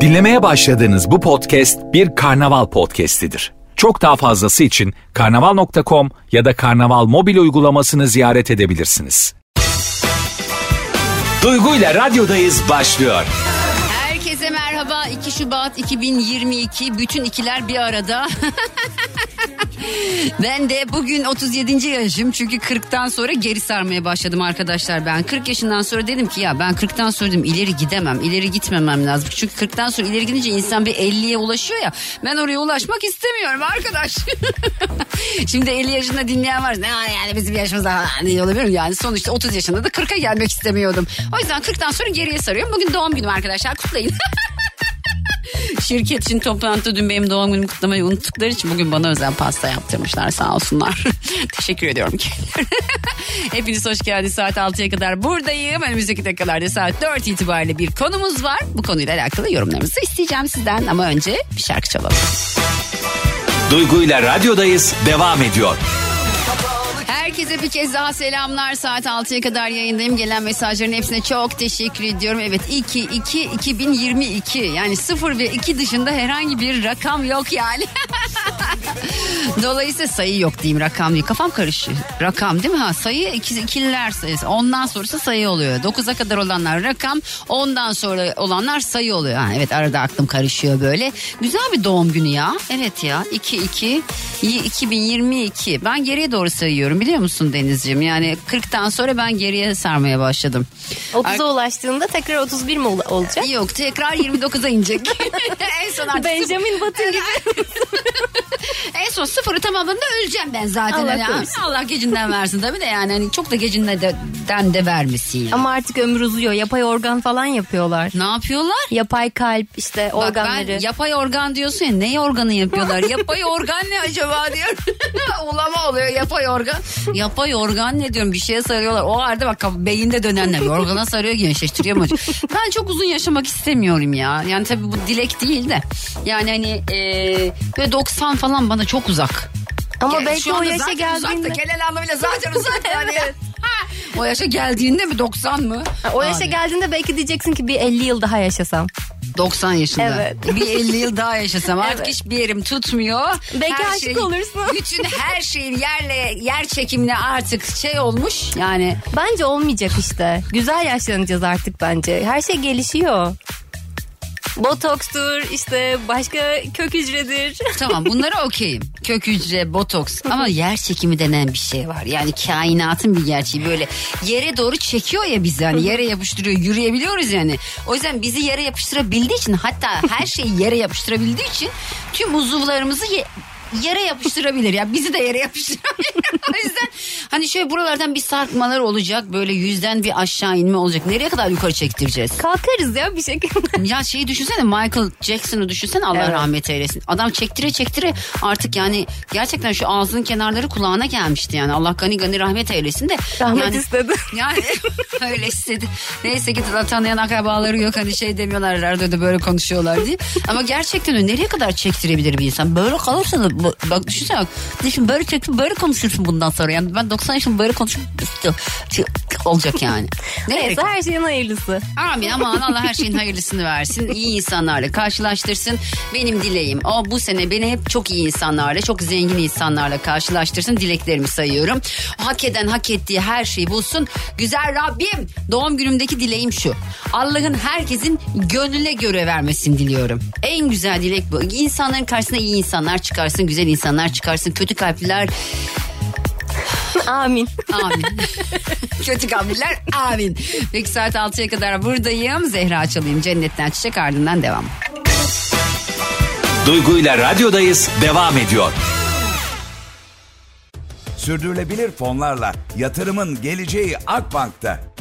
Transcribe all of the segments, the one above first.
Dinlemeye başladığınız bu podcast bir karnaval podcastidir. Çok daha fazlası için karnaval.com ya da karnaval mobil uygulamasını ziyaret edebilirsiniz. Duygu ile radyodayız başlıyor. Herkese merhaba. 2 Şubat 2022. Bütün ikiler bir arada. ben de bugün 37. yaşım. Çünkü 40'tan sonra geri sarmaya başladım arkadaşlar ben. 40 yaşından sonra dedim ki ya ben 40'tan sonra dedim ileri gidemem. ileri gitmemem lazım. Çünkü 40'tan sonra ileri gidince insan bir 50'ye ulaşıyor ya. Ben oraya ulaşmak istemiyorum arkadaş. Şimdi 50 yaşında dinleyen var. Ne yani bizim yaşımızda diye olabilir mi? Yani sonuçta 30 yaşında da 40'a gelmek istemiyordum. O yüzden 40'tan sonra geriye sarıyorum. Bugün doğum günüm arkadaşlar kutlayın. Şirket için toplantıda dün benim doğum günümü kutlamayı unuttukları için bugün bana özel pasta yaptırmışlar sağ olsunlar. Teşekkür ediyorum kendilerine. Hepiniz hoş geldiniz. Saat 6'ya kadar buradayım. Önümüzdeki dakikalarda saat 4 itibariyle bir konumuz var. Bu konuyla alakalı yorumlarınızı isteyeceğim sizden ama önce bir şarkı çalalım. Duygu ile radyodayız devam ediyor. Herkese bir kez daha selamlar. Saat 6'ya kadar yayındayım. Gelen mesajların hepsine çok teşekkür ediyorum. Evet 2 2 2022 yani 0 ve 2 dışında herhangi bir rakam yok yani. Dolayısıyla sayı yok diyeyim rakam değil. Kafam karışıyor. Rakam değil mi? Ha sayı ikiz, ikililer sayısı. Ondan sonrası sayı oluyor. 9'a kadar olanlar rakam. Ondan sonra olanlar sayı oluyor. Ha, evet arada aklım karışıyor böyle. Güzel bir doğum günü ya. Evet ya 2 2 2022. Ben geriye doğru sayıyorum biliyor musun Denizciğim? Yani 40'tan sonra ben geriye sarmaya başladım. 30'a ulaştığında tekrar 31 mi ol- olacak? Yok tekrar 29'a inecek. en son artık Benjamin Button gibi. En son sıfırı tamamladığımda öleceğim ben zaten. Allah korusun. Allah gecinden versin tabii de yani hani çok da gecinden de, den de vermesin. yani. Ama artık ömür uzuyor. Yapay organ falan yapıyorlar. Ne yapıyorlar? Yapay kalp işte Bak organları. ben yapay organ diyorsun ya ne organı yapıyorlar? yapay organ ne acaba diyorum. Ulama oluyor yapay organ. Yapay organ ne diyorum bir şeye sarıyorlar. O arada bak beyinde dönenler organa sarıyor gençleştiriyor mu? Ben çok uzun yaşamak istemiyorum ya. Yani tabii bu dilek değil de. Yani hani e, böyle 90 falan bana çok uzak. Ama Yani belki şu o anda yaşa zaten geldiğinde. Uzak da genel anlamıyla zaten uzak yani. Ha, o yaşa geldiğinde mi 90 mı? O yaşa Abi, geldiğinde belki diyeceksin ki bir 50 yıl daha yaşasam. 90 yaşında. Evet. Bir 50 yıl daha yaşasam artık Evet. hiçbir yerim tutmuyor. Belki aşık olursun. Bütün her şeyin yerle yer çekimine artık şey olmuş. Yani Bence olmayacak işte. Güzel yaşlanacağız artık bence. Her şey gelişiyor. Botokstur işte başka kök hücredir. tamam bunlara okeyim. Kök hücre, botoks ama yer çekimi denen bir şey var. Yani kainatın bir gerçeği böyle yere doğru çekiyor ya bizi hani yere yapıştırıyor yürüyebiliyoruz yani. O yüzden bizi yere yapıştırabildiği için hatta her şeyi yere yapıştırabildiği için tüm uzuvlarımızı ye- yere yapıştırabilir ya bizi de yere yapıştırabilir. o yüzden hani şöyle buralardan bir sarkmalar olacak böyle yüzden bir aşağı inme olacak. Nereye kadar yukarı çektireceğiz? Kalkarız ya bir şekilde. Ya şeyi düşünsene Michael Jackson'ı düşünsene Allah Evet. rahmet eylesin. Adam çektire çektire artık yani gerçekten şu ağzının kenarları kulağına gelmişti yani. Allah gani gani rahmet eylesin de. Rahmet yani, istedi. Yani öyle istedi. Neyse ki tanıyan akrabaları yok hani şey demiyorlar radyoda böyle konuşuyorlar diye. Ama gerçekten nereye kadar çektirebilir bir insan? Böyle kalırsa da bak düşünsene bak. Şimdi böyle çektim böyle konuşursun bundan sonra. Yani ben 90 yaşında böyle konuşup olacak yani. Neyse her şeyin hayırlısı. Amin aman Allah her şeyin hayırlısını versin. İyi insanlarla karşılaştırsın. Benim dileğim o bu sene beni hep çok iyi insanlarla, çok zengin insanlarla karşılaştırsın. Dileklerimi sayıyorum. Hak eden hak ettiği her şeyi bulsun. Güzel Rabbim doğum günümdeki dileğim şu. Allah'ın herkesin gönlüne göre vermesini diliyorum. En güzel dilek bu. İnsanların karşısına iyi insanlar çıkarsın, güzel insanlar çıkarsın. Kötü kalpliler Amin. Amin. Kötü kavmiler amin. Peki saat 6'ya kadar buradayım. Zehra Çalayım cennetten çiçek ardından devam. Duygu ile radyodayız devam ediyor. Sürdürülebilir fonlarla yatırımın geleceği Akbank'ta.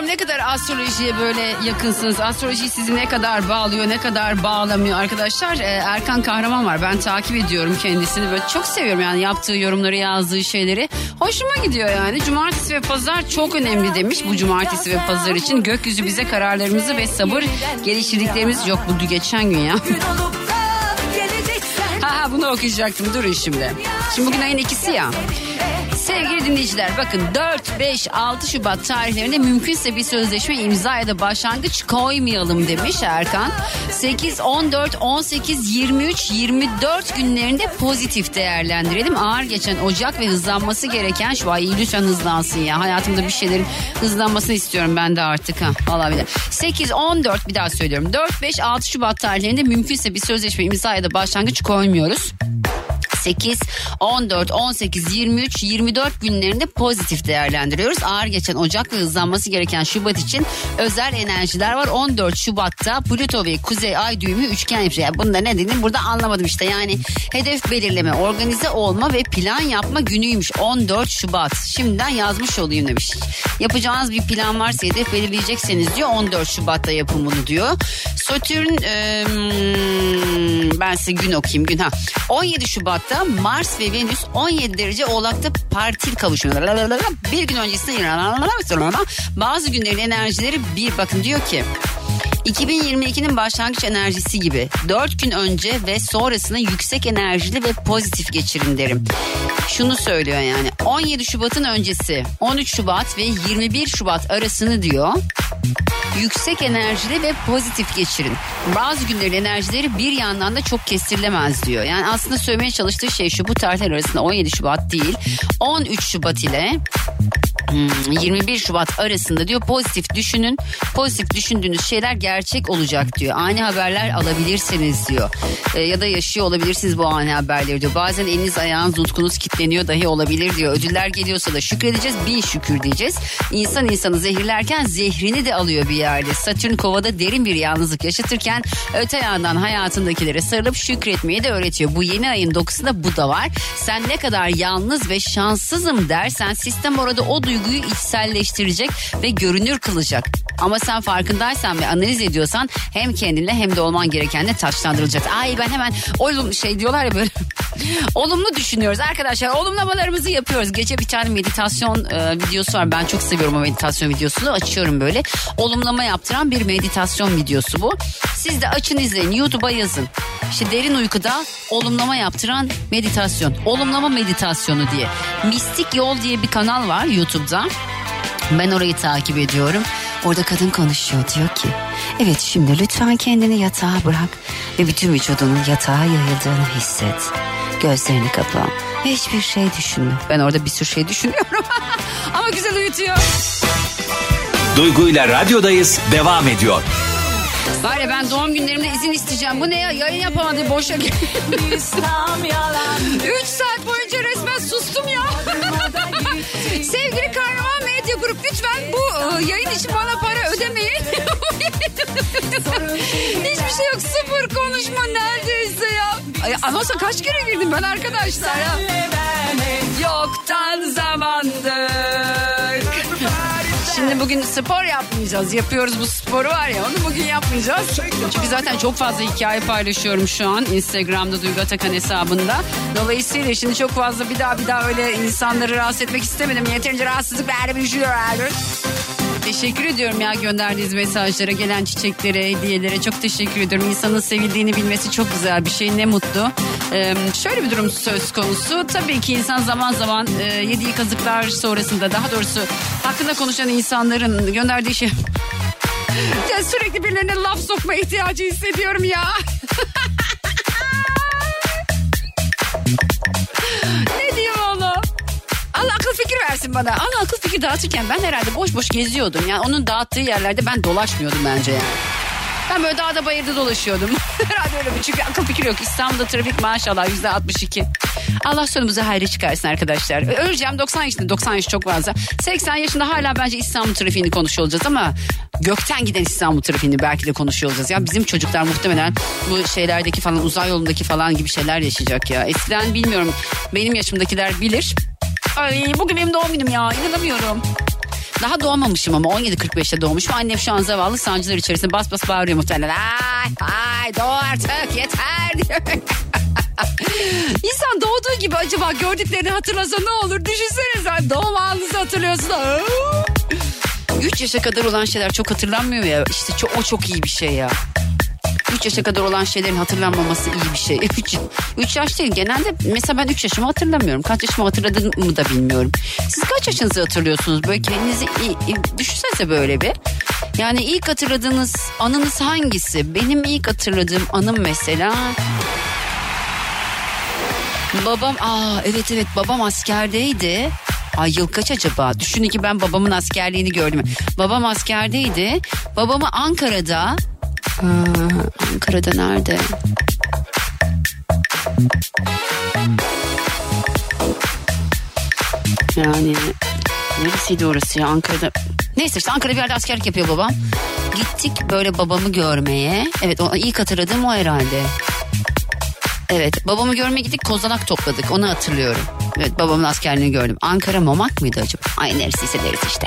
bilmiyorum ne kadar astrolojiye böyle yakınsınız. Astroloji sizi ne kadar bağlıyor, ne kadar bağlamıyor arkadaşlar. Ee, Erkan Kahraman var. Ben takip ediyorum kendisini. Böyle çok seviyorum yani yaptığı yorumları, yazdığı şeyleri. Hoşuma gidiyor yani. Cumartesi ve pazar çok önemli demiş bu cumartesi ve pazar için. Gökyüzü bize kararlarımızı ve sabır geliştirdiklerimiz yok bu geçen gün ya. ha, ha bunu okuyacaktım durun şimdi. Şimdi bugün ayın ikisi ya. Sevgili dinleyiciler bakın 4, 5, 6 Şubat tarihlerinde mümkünse bir sözleşme imza ya da başlangıç koymayalım demiş Erkan. 8, 14, 18, 23, 24 günlerinde pozitif değerlendirelim. Ağır geçen Ocak ve hızlanması gereken şu ay lütfen hızlansın ya. Hayatımda bir şeylerin hızlanmasını istiyorum ben de artık ha. Vallahi billahi. 8, 14 bir daha söylüyorum. 4, 5, 6 Şubat tarihlerinde mümkünse bir sözleşme imza ya da başlangıç koymuyoruz. 8, 14, 18, 23, 24 günlerinde pozitif değerlendiriyoruz. Ağır geçen Ocak ve hızlanması gereken Şubat için özel enerjiler var. 14 Şubat'ta Plüto ve Kuzey Ay düğümü üçgen yapacak. Yani bunda ne dediğini burada anlamadım işte. Yani hedef belirleme, organize olma ve plan yapma günüymüş. 14 Şubat. Şimdiden yazmış olayım demiş. Yapacağınız bir plan varsa hedef belirleyecekseniz diyor 14 Şubat'ta yapın bunu diyor. Satürn e, ben size gün okuyayım gün ha. 17 Şubat'ta Mars ve Venüs 17 derece oğlakta partil kavuşuyorlar. Bir gün öncesinde bazı günlerin enerjileri bir bakın diyor ki 2022'nin başlangıç enerjisi gibi 4 gün önce ve sonrasını yüksek enerjili ve pozitif geçirin derim. Şunu söylüyor yani 17 Şubat'ın öncesi 13 Şubat ve 21 Şubat arasını diyor yüksek enerjili ve pozitif geçirin. Bazı günlerin enerjileri bir yandan da çok kestirilemez diyor. Yani aslında söylemeye çalıştığı şey şu bu tarihler arasında 17 Şubat değil 13 Şubat ile 21 Şubat arasında diyor pozitif düşünün. Pozitif düşündüğünüz şeyler gerçek olacak diyor. Ani haberler alabilirsiniz diyor. E, ya da yaşıyor olabilirsiniz bu ani haberleri diyor. Bazen eliniz ayağınız nutkunuz kitleniyor dahi olabilir diyor. Ödüller geliyorsa da şükredeceğiz. Bin şükür diyeceğiz. İnsan insanı zehirlerken zehrini de alıyor bir yerde. Satürn kovada derin bir yalnızlık yaşatırken öte yandan hayatındakilere sarılıp şükretmeyi de öğretiyor. Bu yeni ayın dokusunda bu da var. Sen ne kadar yalnız ve şanssızım dersen sistem orada o duyguyu içselleştirecek ve görünür kılacak. Ama sen farkındaysan ve analiz ediyorsan hem kendinle hem de olman gerekenle taçlandırılacak. Ay ben hemen olum şey diyorlar ya böyle olumlu düşünüyoruz arkadaşlar. Olumlamalarımızı yapıyoruz. Gece bir tane meditasyon e, videosu var. Ben çok seviyorum o meditasyon videosunu. Açıyorum böyle. Olumlama yaptıran bir meditasyon videosu bu. Siz de açın izleyin. YouTube'a yazın. İşte derin uykuda olumlama yaptıran meditasyon. Olumlama meditasyonu diye. Mistik Yol diye bir kanal var YouTube'da. Ben orayı takip ediyorum. Orada kadın konuşuyor diyor ki evet şimdi lütfen kendini yatağa bırak ve bütün vücudunun yatağa yayıldığını hisset. Gözlerini kapa ve hiçbir şey düşünme. Ben orada bir sürü şey düşünüyorum ama güzel uyutuyor. Duygu ile radyodayız devam ediyor. Var ya ben doğum günlerimde izin isteyeceğim. Bu ne ya yayın yapamadı boşa. Üç saat boyunca resmen sustum ya. Sevgili Kahraman Medya Grup lütfen bu e, yayın için bana para ödemeyin. Hiçbir şey yok sıfır konuşma neredeyse Ay, anonsa kaç kere girdim ben arkadaşlar. Yoktan zamandır. Şimdi bugün spor yapmayacağız. Yapıyoruz bu sporu var ya onu bugün yapmayacağız. Çünkü zaten çok fazla hikaye paylaşıyorum şu an Instagram'da Duygu Atakan hesabında. Dolayısıyla şimdi çok fazla bir daha bir daha öyle insanları rahatsız etmek istemedim. Yeterince rahatsızlık verdim üşüyor herhalde. Teşekkür ediyorum ya gönderdiğiniz mesajlara, gelen çiçeklere, hediyelere çok teşekkür ediyorum. İnsanın sevildiğini bilmesi çok güzel bir şey. Ne mutlu. Ee, şöyle bir durum söz konusu. Tabii ki insan zaman zaman e, yediği kazıklar sonrasında daha doğrusu hakkında konuşan insanların gönderdiği şey... ya sürekli birilerine laf sokma ihtiyacı hissediyorum ya. Versin bana. Allah akıl fikir dağıtırken ben herhalde boş boş geziyordum. Yani onun dağıttığı yerlerde ben dolaşmıyordum bence yani. Ben böyle dağda bayırda dolaşıyordum. Herhalde öyle bir çünkü akıl fikir yok. İstanbul'da trafik maşallah yüzde 62. Allah sonumuzu hayra çıkarsın arkadaşlar. Öleceğim 90 yaşında 90 yaş çok fazla. 80 yaşında hala bence İstanbul trafiğini konuşuyor olacağız ama gökten giden İstanbul trafiğini belki de konuşuyor olacağız. Ya bizim çocuklar muhtemelen bu şeylerdeki falan uzay yolundaki falan gibi şeyler yaşayacak ya. Eskiden bilmiyorum benim yaşımdakiler bilir. Ay bugün benim doğum günüm ya inanamıyorum. Daha doğmamışım ama 17.45'te doğmuşum. Annem şu an zavallı sancılar içerisinde bas bas bağırıyor muhtemelen. Ay ay doğ artık yeter diyor. İnsan doğduğu gibi acaba gördüklerini hatırlasa ne olur? Düşünsene sen doğum anınızı hatırlıyorsun. Aa! 3 yaşa kadar olan şeyler çok hatırlanmıyor ya. İşte çok, o çok iyi bir şey ya. 3 yaşa kadar olan şeylerin hatırlanmaması iyi bir şey. 3, 3 yaş değil genelde mesela ben 3 yaşımı hatırlamıyorum. Kaç yaşımı hatırladığımı da bilmiyorum. Siz kaç yaşınızı hatırlıyorsunuz? Böyle kendinizi düşünsenize böyle bir. Yani ilk hatırladığınız anınız hangisi? Benim ilk hatırladığım anım mesela... Babam aa evet evet babam askerdeydi. Ay yıl kaç acaba? Düşünün ki ben babamın askerliğini gördüm. Babam askerdeydi. Babamı Ankara'da Aa, Ankara'da nerede? Yani neresiydi orası ya Ankara'da? Neyse işte Ankara'da bir yerde askerlik yapıyor babam. Gittik böyle babamı görmeye. Evet o ilk hatırladığım o herhalde. Evet babamı görmeye gittik kozalak topladık onu hatırlıyorum. Evet babamın askerliğini gördüm. Ankara Mamak mıydı acaba? Ay neresiyse deriz işte.